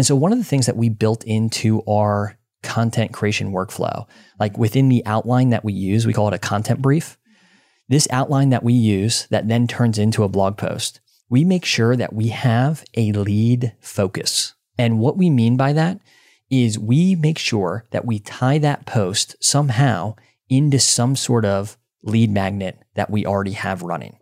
And so one of the things that we built into our content creation workflow, like within the outline that we use, we call it a content brief. This outline that we use that then turns into a blog post, we make sure that we have a lead focus. And what we mean by that is we make sure that we tie that post somehow into some sort of lead magnet that we already have running.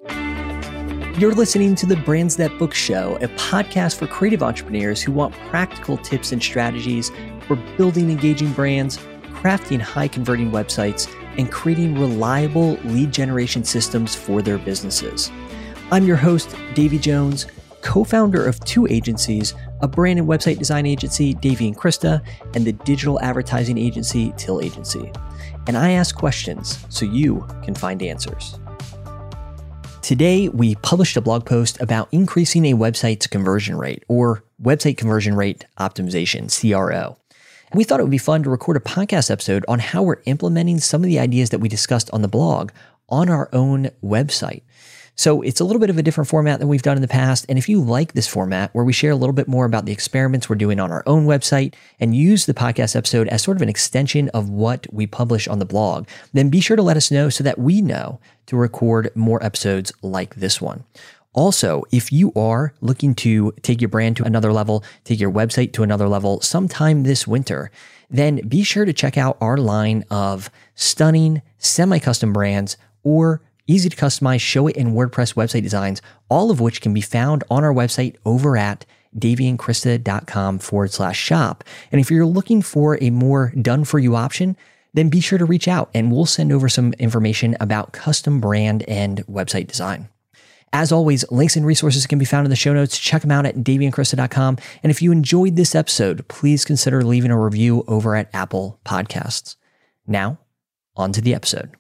You're listening to the Brands That Book Show, a podcast for creative entrepreneurs who want practical tips and strategies for building engaging brands, crafting high converting websites, and creating reliable lead generation systems for their businesses. I'm your host, Davey Jones, co founder of two agencies a brand and website design agency, Davey and Krista, and the digital advertising agency, Till Agency. And I ask questions so you can find answers. Today, we published a blog post about increasing a website's conversion rate or website conversion rate optimization, CRO. We thought it would be fun to record a podcast episode on how we're implementing some of the ideas that we discussed on the blog on our own website. So it's a little bit of a different format than we've done in the past. And if you like this format where we share a little bit more about the experiments we're doing on our own website and use the podcast episode as sort of an extension of what we publish on the blog, then be sure to let us know so that we know to record more episodes like this one. Also, if you are looking to take your brand to another level, take your website to another level sometime this winter, then be sure to check out our line of stunning semi custom brands or easy to customize Showit in WordPress website designs, all of which can be found on our website over at daveyandkrista.com forward slash shop. And if you're looking for a more done for you option, then be sure to reach out and we'll send over some information about custom brand and website design. As always, links and resources can be found in the show notes. Check them out at daveyandkrista.com. And if you enjoyed this episode, please consider leaving a review over at Apple Podcasts. Now, on to the episode.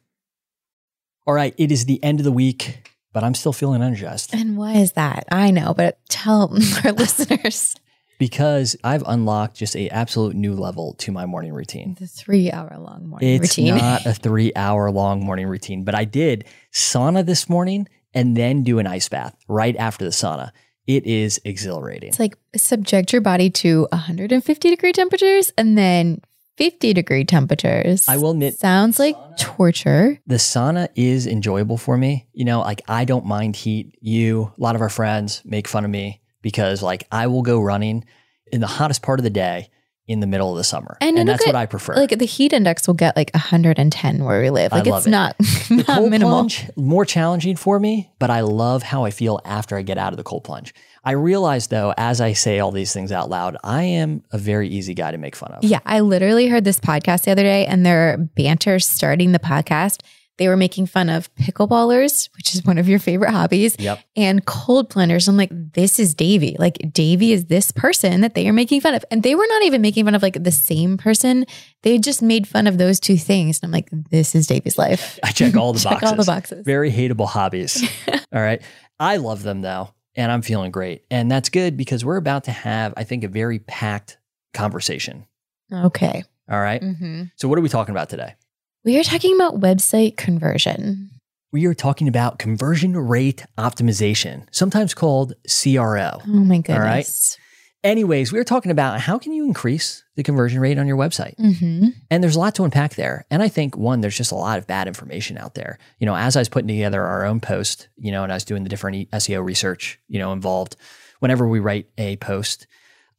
All right, it is the end of the week, but I'm still feeling energized. And why is that? I know, but tell our listeners. Because I've unlocked just a absolute new level to my morning routine. The three hour long morning It's routine. not a three hour long morning routine, but I did sauna this morning and then do an ice bath right after the sauna. It is exhilarating. it's like subject your body to 150 degree temperatures and then 50 degree temperatures. I will admit, Sounds like torture. the sauna is enjoyable for me. You know, like I don't mind heat. You, a lot of our friends make fun of me because like I will go running in the hottest part of the day in the middle of the summer. And And, that's what I prefer. Like the heat index will get like 110 where we live. I Like love it's it. not, the not cold minimal. plunge, more challenging for me, but I love how I feel after I get out of the cold plunge. I realize though, as I say all these things out loud, I am a very easy guy to make fun of. Yeah, I literally heard this podcast the other day and their banter starting the podcast. They were making fun of pickleballers, which is one of your favorite hobbies, Yep. and cold plungers. I'm like, this is Davey. Like, Davey is this person that they are making fun of. And they were not even making fun of like the same person. They just made fun of those two things. And I'm like, this is Davey's life. I check all the Check boxes. all the boxes. Very hateable hobbies. all right. I love them though, and I'm feeling great. And that's good because we're about to have, I think, a very packed conversation. Okay. All right? mm-hmm. So, what are we talking about today? We are talking about website conversion. We are talking about conversion rate optimization, sometimes called CRO. Oh my goodness. All right. Anyways, we are talking about how can you increase the conversion rate on your website? hmm And there's a lot to unpack there. And I think one, there's just a lot of bad information out there. You know, as I was putting together our own post, you know, and I was doing the different SEO research, you know, involved, whenever we write a post,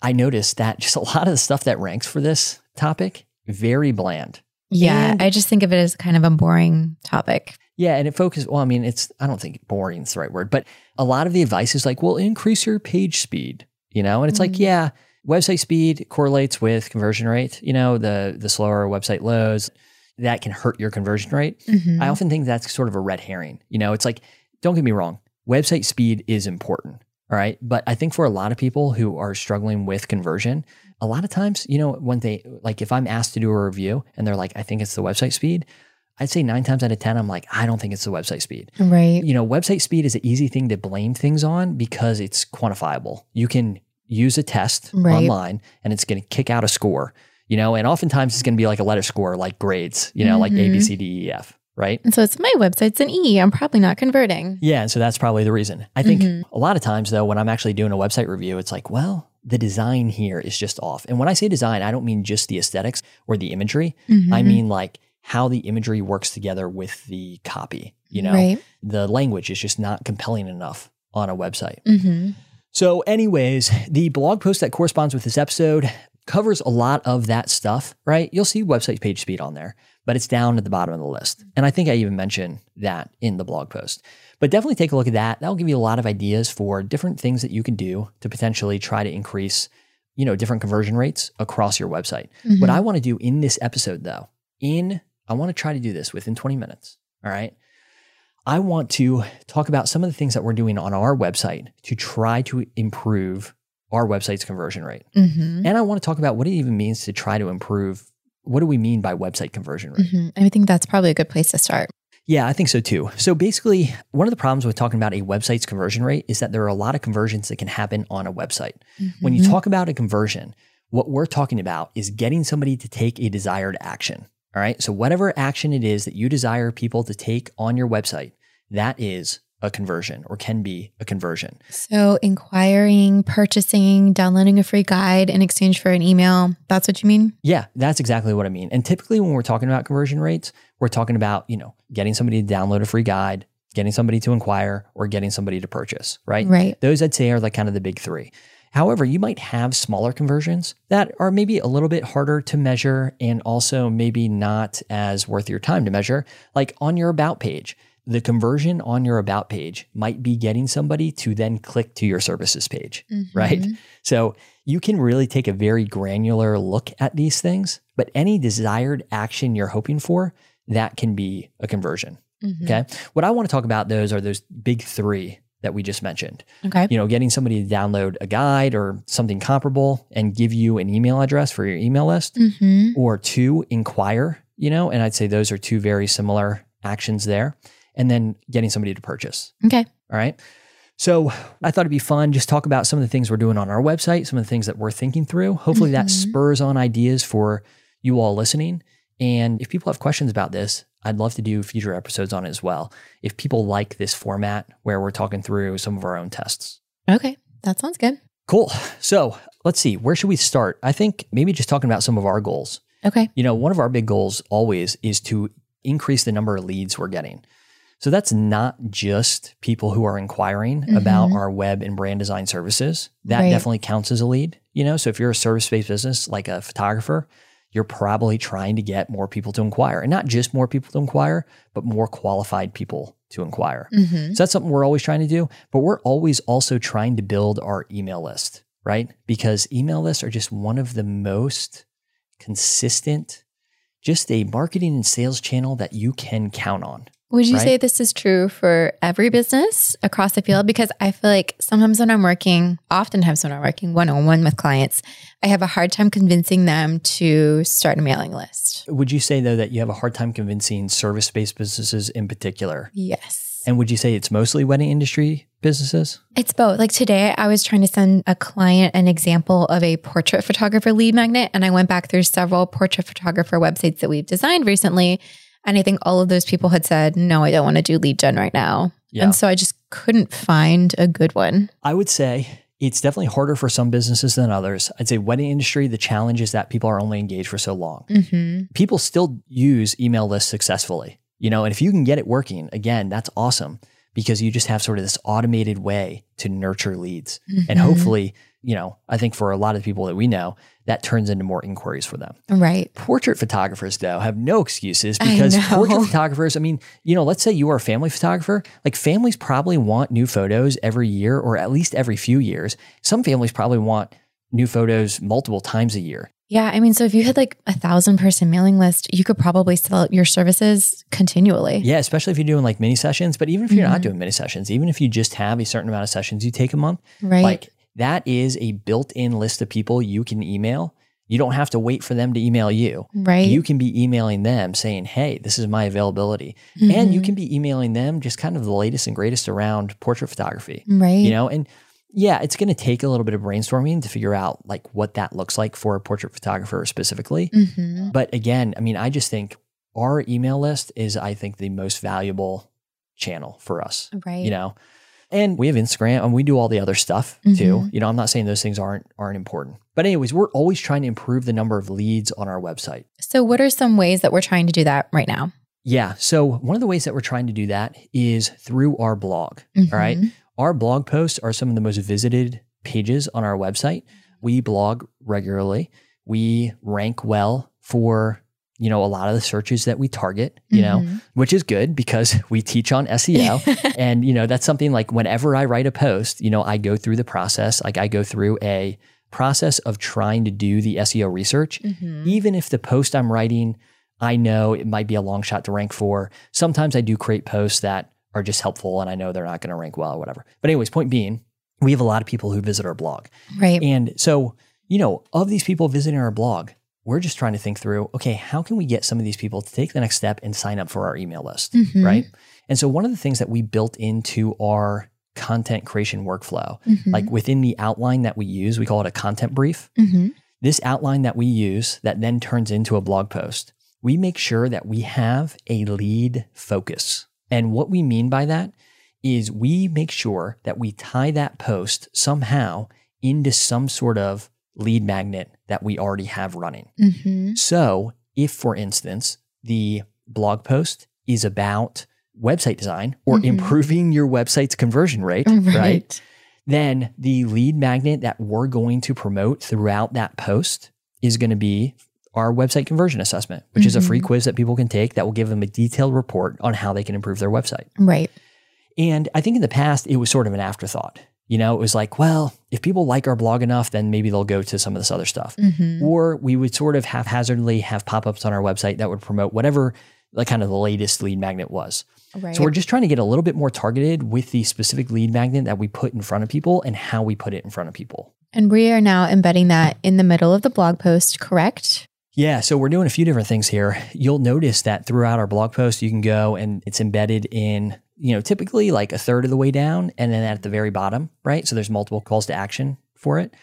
I noticed that just a lot of the stuff that ranks for this topic, very bland. Yeah, And- I just think of it as kind of a boring topic. Yeah, and it focuses. Well, I mean, it's I don't think boring is the right word, but a lot of the advice is like, well, increase your page speed, you know, and it's like, Mhm. yeah, website speed correlates with conversion rate. You know, the the slower website loads, that can hurt your conversion rate. Mhm. I often think that's sort of a red herring. You know, it's like, don't get me wrong, website speed is important. All right. But I think for a lot of people who are struggling with conversion, a lot of times, you know, when they like, if I'm asked to do a review and they're like, I think it's the website speed, I'd say nine times out of 10, I'm like, I don't think it's the website speed. Right. You know, website speed is an easy thing to blame things on because it's quantifiable. You can use a test Right. online and it's going to kick out a score, you know, and oftentimes it's going to be like a letter score, like grades, you know, like A, B, Mhm. C, D, E, F, right? And so it's my website's an E. I'm probably not converting. Yeah. And so that's probably the reason. I think Mhm. a lot of times, though, when I'm actually doing a website review, it's like, well, the design here is just off. And when I say design, I don't mean just the aesthetics or the imagery. I Mhm. mean like how the imagery works together with the copy. You know, right. the language is just not compelling enough on a website. hmm So, anyways, the blog post that corresponds with this episode covers a lot of that stuff, right? You'll see website page speed on there, but it's down at the bottom of the list. And I think I even mentioned that in the blog post. But definitely take a look at that. That'll give you a lot of ideas for different things that you can do to potentially try to increase, you know, different conversion rates across your website. What I want to do in this episode though, in I want to try to do this within 20 minutes, all right? I want to talk about some of the things that we're doing on our website to try to improve our website's conversion rate. hmm And I want to talk about what it even means to try to improve what do we mean by website conversion rate? hmm I think that's probably a good place to start. Yeah, I think so too. So basically, one of the problems with talking about a website's conversion rate is that there are a lot of conversions that can happen on a website. When you Mhm. talk about a conversion, what we're talking about is getting somebody to take a desired action. All right. So, whatever action it is that you desire people to take on your website, that is a conversion or can be a conversion. So, inquiring, purchasing, downloading a free guide in exchange for an email. That's what you mean? Yeah, that's exactly what I mean. And typically, when we're talking about conversion rates, we're talking about, you know, getting somebody to download a free guide, getting somebody to inquire, or getting somebody to purchase, right? Right. Those I'd say are like kind of the big three. However, you might have smaller conversions that are maybe a little bit harder to measure and also maybe not as worth your time to measure. Like on your About page, the conversion on your About page might be getting somebody to then click to your services page, right? Mhm. So you can really take a very granular look at these things, but any desired action you're hoping for, that can be a conversion. Mhm. Okay. What I want to talk about those are those big three that we just mentioned Okay. you know, getting somebody to download a guide or something comparable and give you an email address for your email list, hmm or to inquire, you know, and I'd say those are two very similar actions there. And then getting somebody to purchase. Okay. All right. So I thought it'd be fun just talk about some of the things we're doing on our website, some of the things that we're thinking through. Hopefully that Mhm. spurs on ideas for you all listening. And if people have questions about this, I'd love to do future episodes on it as well. If people like this format where we're talking through some of our own tests. Okay. That sounds good. Cool. So let's see, where should we start? I think maybe just talking about some of our goals. Okay. You know, one of our big goals always is to increase the number of leads we're getting. So that's not just people who are inquiring about Mhm. our web and brand design services. That Right. definitely counts as a lead. You know, so if you're a service based business like a photographer, you're probably trying to get more people to inquire and not just more people to inquire, but more qualified people to inquire. hmm So that's something we're always trying to do, but we're always also trying to build our email list, right? Because email lists are just one of the most consistent, just a marketing and sales channel that you can count on. Would you right? say this is true for every business across the field? Because I feel like sometimes when I'm working, oftentimes when I'm working one on one with clients, I have a hard time convincing them to start a mailing list. Would you say though that you have a hard time convincing service-based businesses in particular? Yes. And would you say it's mostly wedding industry businesses? It's both. Like today, I was trying to send a client an example of a portrait photographer lead magnet, and I went back through several portrait photographer websites that we've designed recently. And I think all of those people had said, no, I don't want to do lead gen right now. Yeah. And so I just couldn't find a good one. I would say it's definitely harder for some businesses than others. I'd say wedding industry, the challenge is that people are only engaged for so long. hmm people still use email lists successfully, you know, and if you can get it working, again, that's awesome because you just have sort of this automated way to nurture leads. And Mhm. hopefully, you know, I think for a lot of people that we know, that turns into more inquiries for them. Right. Portrait photographers, though, have no excuses because portrait photographers, I mean, you know, let's say you are a family photographer, like families probably want new photos every year or at least every few years. Some families probably want new photos multiple times a year. Yeah. I mean, so if you had like a thousand person mailing list, you could probably sell your services continually. Yeah, especially if you're doing like mini sessions. But even if you're not Mhm. doing mini sessions, even if you just have a certain amount of sessions you take a month, Right. like that is a built in list of people you can email. You don't have to wait for them to email you. right. You can be emailing them saying, hey, this is my availability. And you Mhm. can be emailing them just kind of the latest and greatest around portrait photography, right. you know? And yeah, it's going to take a little bit of brainstorming to figure out like what that looks like for a portrait photographer specifically. Mhm. But again, I mean, I just think our email list is, I think, the most valuable channel for us. Right. You know, and we have Instagram and we do all the other stuff too. Mhm. You know, I'm not saying those things aren't aren't important. But anyways, we're always trying to improve the number of leads on our website. So, what are some ways that we're trying to do that right now? Yeah. So one of the ways that we're trying to do that is through our blog. All right. Our blog posts are some of the most visited pages on our website. We blog regularly. We rank well for, you know, a lot of the searches that we target, you know, Mhm. which is good because we teach on SEO. and, you know, that's something like whenever I write a post, you know, I go through the process. Like I go through a process of trying to do the SEO research Mhm. even if the post I'm writing, I know it might be a long shot to rank for. Sometimes I do create posts that are just helpful and I know they're not going to rank well or whatever. But, anyways, point being, we have a lot of people who visit our blog. Right. And so, you know, of these people visiting our blog, we're just trying to think through okay, how can we get some of these people to take the next step and sign up for our email list? Mhm. Right. And so, one of the things that we built into our content creation workflow, Mhm. like within the outline that we use, we call it a content brief Mhm. this outline that we use that then turns into a blog post, we make sure that we have a lead focus. And what we mean by that is we make sure that we tie that post somehow into some sort of lead magnet that we already have running. Mhm. So, if for instance, the blog post is about website design or Mhm. improving your website's conversion rate, right? Right. then the lead magnet that we're going to promote throughout that post is going to be our website conversion assessment, which is a free Mhm. quiz that people can take that will give them a detailed report on how they can improve their website. Right. And I think in the past, it was sort of an afterthought. You know, it was like, well, if people like our blog enough, then maybe they'll go to some of this other stuff. Mhm. Or we would sort of haphazardly have pop ups on our website that would promote whatever like kind of the latest lead magnet was. Right. So we're just trying to get a little bit more targeted with the specific lead magnet that we put in front of people and how we put it in front of people. and we are now embedding that in the middle of the blog post, correct? Yeah, so we're doing a few different things here. You'll notice that throughout our blog post, you can go and it's embedded in, you know, typically like a third of the way down and then at the very bottom, right? So there's multiple calls to action for it.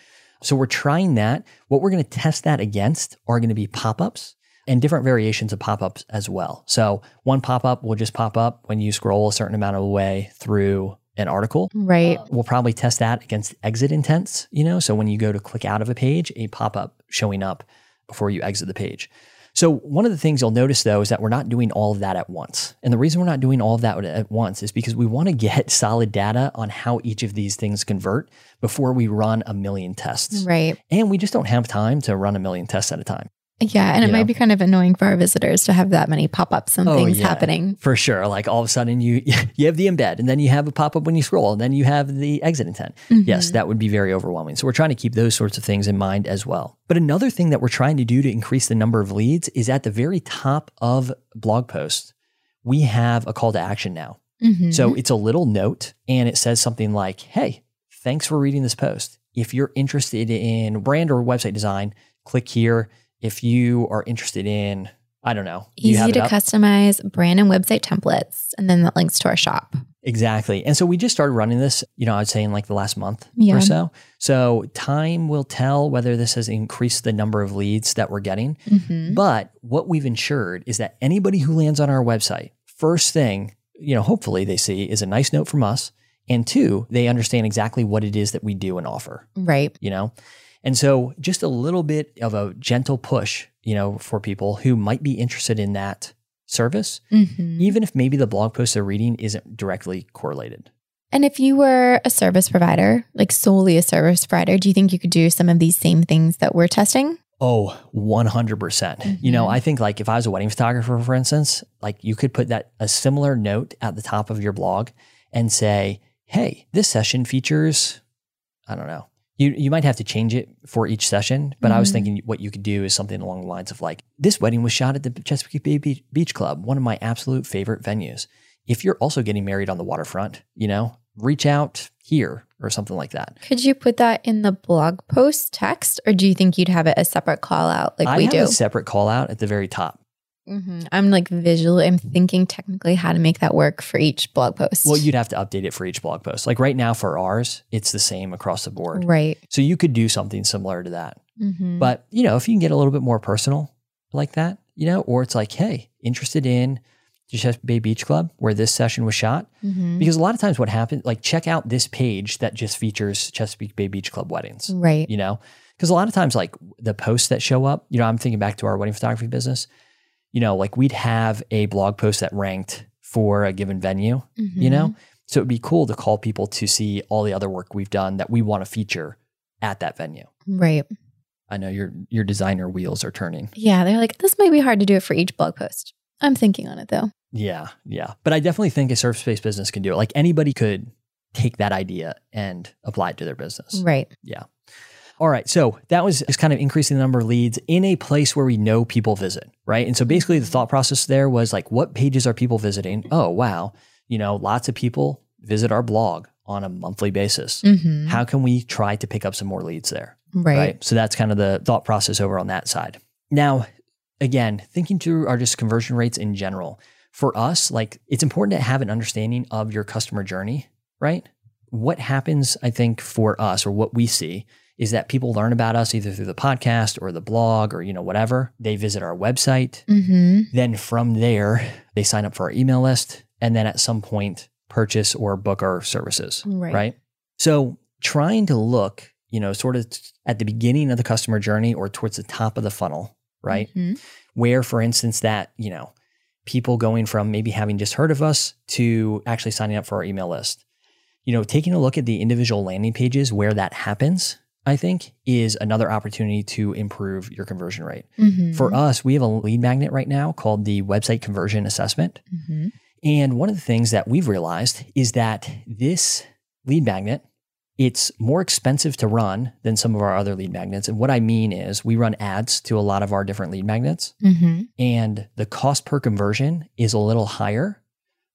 So we're trying that. What we're going to test that against are going to be pop ups and different variations of pop ups as well. So one pop up will just pop up when you scroll a certain amount of the way through an article. Right. We'll probably test that against exit intents, you know, so when you go to click out of a page, a pop up showing up before you exit the page. So, one of the things you'll notice though is that we're not doing all of that at once. And the reason we're not doing all of that at once is because we want to get solid data on how each of these things convert before we run a million tests. Right. And we just don't have time to run a million tests at a time. Yeah. And it might know? be kind of annoying for our visitors to have that many pop ups and Oh, things yeah. happening. For sure. Like all of a sudden you you have the embed and then you have a pop up when you scroll and then you have the exit intent. Yes, Mhm. that would be very overwhelming. So we're trying to keep those sorts of things in mind as well. But another thing that we're trying to do to increase the number of leads is at the very top of blog posts, we have a call to action now. Mhm. So it's a little note and it says something like, Hey, thanks for reading this post. If you're interested in brand or website design, click here. If you are interested in, I don't know, do you have easy to customize brand and website templates. And then that links to our shop. Exactly. And so we just started running this, you know, I'd say in like the last month Yeah. or so. So time will tell whether this has increased the number of leads that we're getting. Mhm. But what we've ensured is that anybody who lands on our website, first thing, you know, hopefully they see is a nice note from us. And two, they understand exactly what it is that we do and offer, Right. you know? And so just a little bit of a gentle push, you know, for people who might be interested in that service, Mhm. even if maybe the blog post they're reading isn't directly correlated. And if you were a service provider, like solely a service provider, do you think you could do some of these same things that we're testing? Oh, 100%. You know, Mhm. I think like if I was a wedding photographer, for instance, like you could put that a similar note at the top of your blog and say, hey, this session features, I don't know. You, you might have to change it for each session, but I was Mhm. thinking what you could do is something along the lines of like, this wedding was shot at the Chesapeake Bay Beach- Beach Club, one of my absolute favorite venues. If you're also getting married on the waterfront, you know, reach out here or something like that. Could you put that in the blog post text, or do you think you'd have it a separate call out like I we have do? a separate call out at the very top. Mhm. I'm like visually, I'm thinking technically how to make that work for each blog post. Well, you'd have to update it for each blog post. Like right now for ours, it's the same across the board. right. So you could do something similar to that. Mhm. But, you know, if you can get a little bit more personal like that, you know, or it's like, hey, interested in the Chesapeake Bay Beach Club where this session was shot? Mhm. Because a lot of times what happens, like check out this page that just features Chesapeake Bay Beach Club weddings, Right. you know? Because a lot of times, like the posts that show up, you know, I'm thinking back to our wedding photography business, you know, like we'd have a blog post that ranked for a given venue, you Mhm. know? So it'd be cool to call people to see all the other work we've done that we want to feature at that venue. Right. I know your your designer wheels are turning. Yeah. They're like, this might be hard to do it for each blog post. I'm thinking on it though. Yeah, yeah. But I definitely think a surface based business can do it. Like anybody could take that idea and apply it to their business. Right. All right. So that was just kind of increasing the number of leads in a place where we know people visit, right? And so basically the thought process there was like, what pages are people visiting? Oh, wow. You know, lots of people visit our blog on a monthly basis. hmm How can we try to pick up some more leads there? Right. So that's kind of the thought process over on that side. Now, again, thinking through our just conversion rates in general, for us, like it's important to have an understanding of your customer journey, right? What happens, I think, for us or what we see is that people learn about us either through the podcast or the blog or, you know, whatever. They visit our website. hmm Then from there, they sign up for our email list and then at some point purchase or book our services Right. right? So trying to look, you know, sort of at the beginning of the customer journey or towards the top of the funnel, right? Mhm. Where, for instance, that, you know, people going from maybe having just heard of us to actually signing up for our email list. You know, taking a look at the individual landing pages where that happens, I think, is another opportunity to improve your conversion rate. Mhm. For us, we have a lead magnet right now called the website conversion assessment. Mhm. And one of the things that we've realized is that this lead magnet, it's more expensive to run than some of our other lead magnets. And what I mean is we run ads to a lot of our different lead magnets Mhm. and the cost per conversion is a little higher,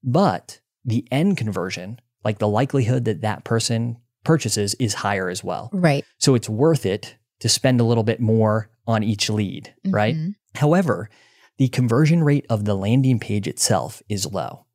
but the end conversion, like the likelihood that that person purchases is higher as well. Right. So it's worth it to spend a little bit more on each lead, right? Mhm. However, the conversion rate of the landing page itself is low.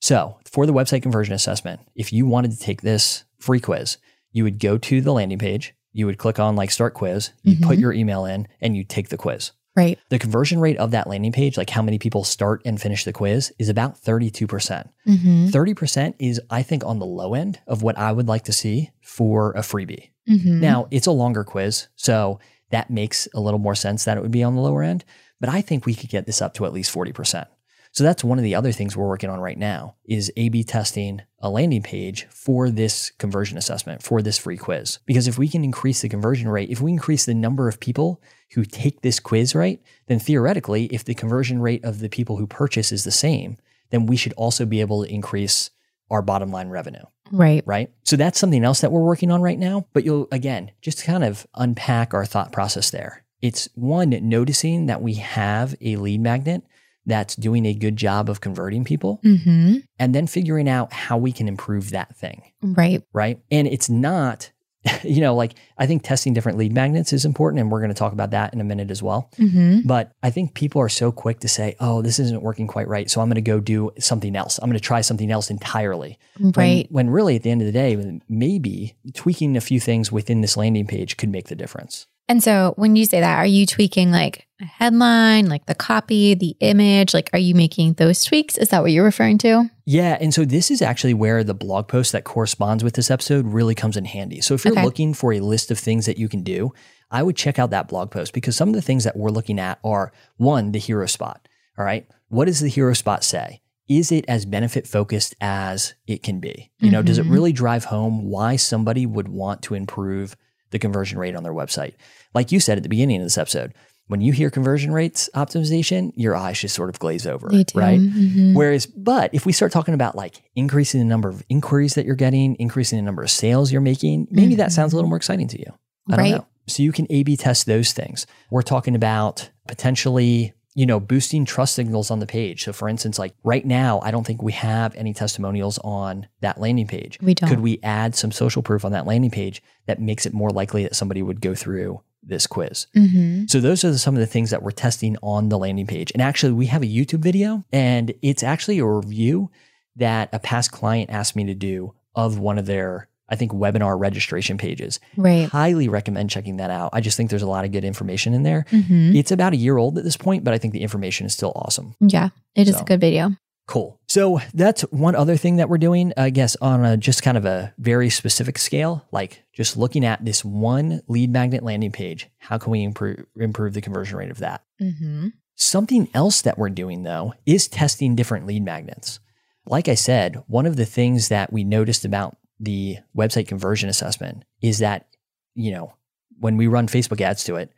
So, for the website conversion assessment, if you wanted to take this free quiz, you would go to the landing page, you would click on like start quiz, you put Mhm. your email in, and you take the quiz. Right. The conversion rate of that landing page, like how many people start and finish the quiz, is about 32%. hmm 30% is, I think, on the low end of what I would like to see for a freebie. hmm Now, it's a longer quiz, so that makes a little more sense that it would be on the lower end, but I think we could get this up to at least 40%. So that's one of the other things we're working on right now is A/B testing a landing page for this conversion assessment, for this free quiz. Because if we can increase the conversion rate, if we increase the number of people who take this quiz right, then theoretically, if the conversion rate of the people who purchase is the same, then we should also be able to increase our bottom line revenue Right. right? So that's something else that we're working on right now. But you'll, again, just kind of unpack our thought process there. It's one, noticing that we have a lead magnet that's doing a good job of converting people, hmm and then figuring out how we can improve that thing, Right. right? And it's not, you know, like I think testing different lead magnets is important, and we're going to talk about that in a minute as well. hmm But I think people are so quick to say, oh, this isn't working quite right. So I'm going to go do something else. I'm going to try something else entirely. When- Right. When, really, at the end of the day, maybe tweaking a few things within this landing page could make the difference. And so when you say that, are you tweaking like a headline, like the copy, the image? Like, are you making those tweaks? Is that what you're referring to? Yeah. And so this is actually where the blog post that corresponds with this episode really comes in handy. So if you're Okay. looking for a list of things that you can do, I would check out that blog post because some of the things that we're looking at are one, the hero spot. All right. What does the hero spot say? Is it as benefit focused as it can be? You know, does it Mhm. really drive home why somebody would want to improve the conversion rate on their website? Like you said at the beginning of this episode, when you hear conversion rates optimization, your eyes just sort of glaze over, right? Mhm. Whereas, but if we start talking about like increasing the number of inquiries that you're getting, increasing the number of sales you're making, maybe that sounds a little more exciting to you. I Right. don't know. So you can A B test those things. We're talking about potentially, you know, boosting trust signals on the page. So for instance, like right now, I don't think we have any testimonials on that landing page. We don't. Could we add some social proof on that landing page that makes it more likely that somebody would go through this quiz? hmm So those are some of the things that we're testing on the landing page. And actually, we have a YouTube video, and it's actually a review that a past client asked me to do of one of their I think webinar registration pages. Right. Highly recommend checking that out. I just think there's a lot of good information in there. hmm It's about a year old at this point, but I think the information is still awesome. Yeah. It is So. a good video. Cool. So that's one other thing that we're doing, I guess, on a just kind of a very specific scale, like just looking at this one lead magnet landing page. How can we improve, improve the conversion rate of that? Mm-hmm. Something else that we're doing though is testing different lead magnets. Like I said, one of the things that we noticed about the website conversion assessment is that, you know, when we run Facebook ads to it,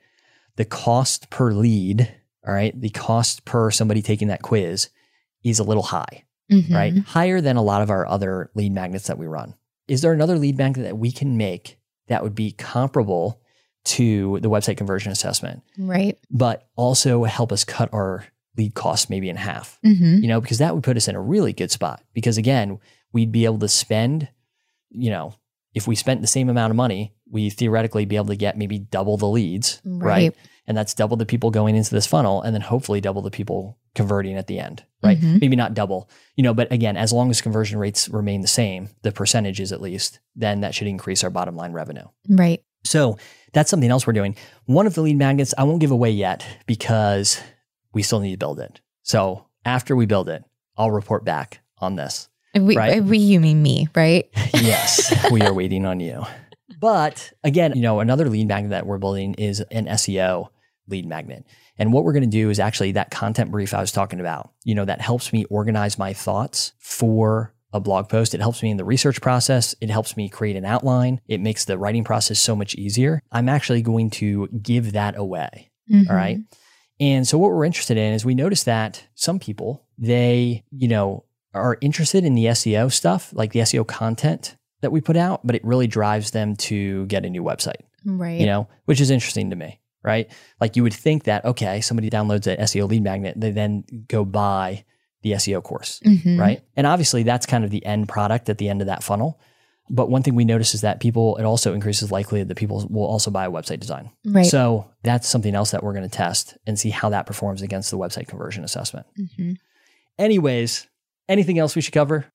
the cost per lead, all right, the cost per somebody taking that quiz is a little high, Mm-hmm. right? Higher than a lot of our other lead magnets that we run. Is there another lead magnet that we can make that would be comparable to the website conversion assessment? Right. but also help us cut our lead costs maybe in half, Mm-hmm. you know, because that would put us in a really good spot. Because again, we'd be able to spend, you know, if we spent the same amount of money, we theoretically be able to get maybe double the leads, right? Right. And that's double the people going into this funnel and then hopefully double the people converting at the end, right? Mhm. Maybe not double, you know, but again, as long as conversion rates remain the same, the percentages at least, then that should increase our bottom line revenue. Right. So that's something else we're doing. One of the lead magnets I won't give away yet because we still need to build it. So after we build it, I'll report back on this. We, Right. we, you mean me, right? Yes, we are waiting on you. But again, you know, another lead magnet that we're building is an SEO lead magnet. And what we're going to do is actually that content brief I was talking about, you know, that helps me organize my thoughts for a blog post. It helps me in the research process. It helps me create an outline. It makes the writing process so much easier. I'm actually going to give that away. Mhm. All right. And so what we're interested in is we notice that some people, they, you know, are interested in the SEO stuff, like the SEO content that we put out, but it really drives them to get a new website, Right. you know, which is interesting to me, right? Like you would think that, okay, somebody downloads an SEO lead magnet, they then go buy the SEO course, Mhm. right? And obviously that's kind of the end product at the end of that funnel. But one thing we notice is that people, it also increases likelihood that people will also buy a website design. Right. So that's something else that we're going to test and see how that performs against the website conversion assessment. Mhm. Anyways, anything else we should cover?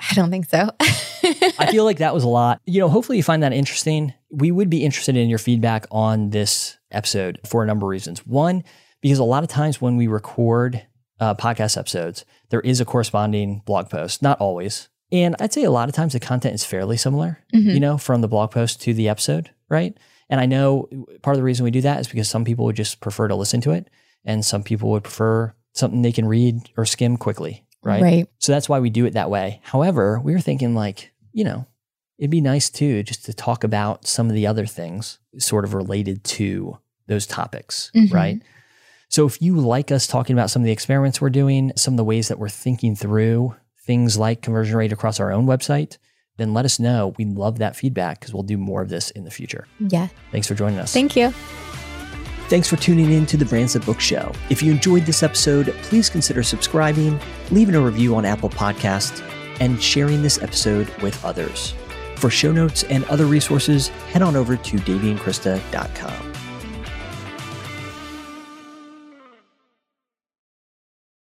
I don't think so. I feel like that was a lot. You know, hopefully you find that interesting. We would be interested in your feedback on this episode for a number of reasons. One, because a lot of times when we record uh, podcast episodes, there is a corresponding blog post, not always. And I'd say a lot of times the content is fairly similar, Mhm. you know, from the blog post to the episode, right? And I know part of the reason we do that is because some people would just prefer to listen to it, and some people would prefer something they can read or skim quickly, right? Right. So that's why we do it that way. However, we were thinking like, you know, it'd be nice too just to talk about some of the other things sort of related to those topics, Mhm. right? So if you like us talking about some of the experiments we're doing, some of the ways that we're thinking through things like conversion rate across our own website, then let us know. We'd love that feedback because we'll do more of this in the future. Yeah. Thanks for joining us. Thank you. Thanks for tuning in to the Brands That Book Show. If you enjoyed this episode, please consider subscribing, leaving a review on Apple Podcasts, and sharing this episode with others. For show notes and other resources, head on over to daveyandkrista.com.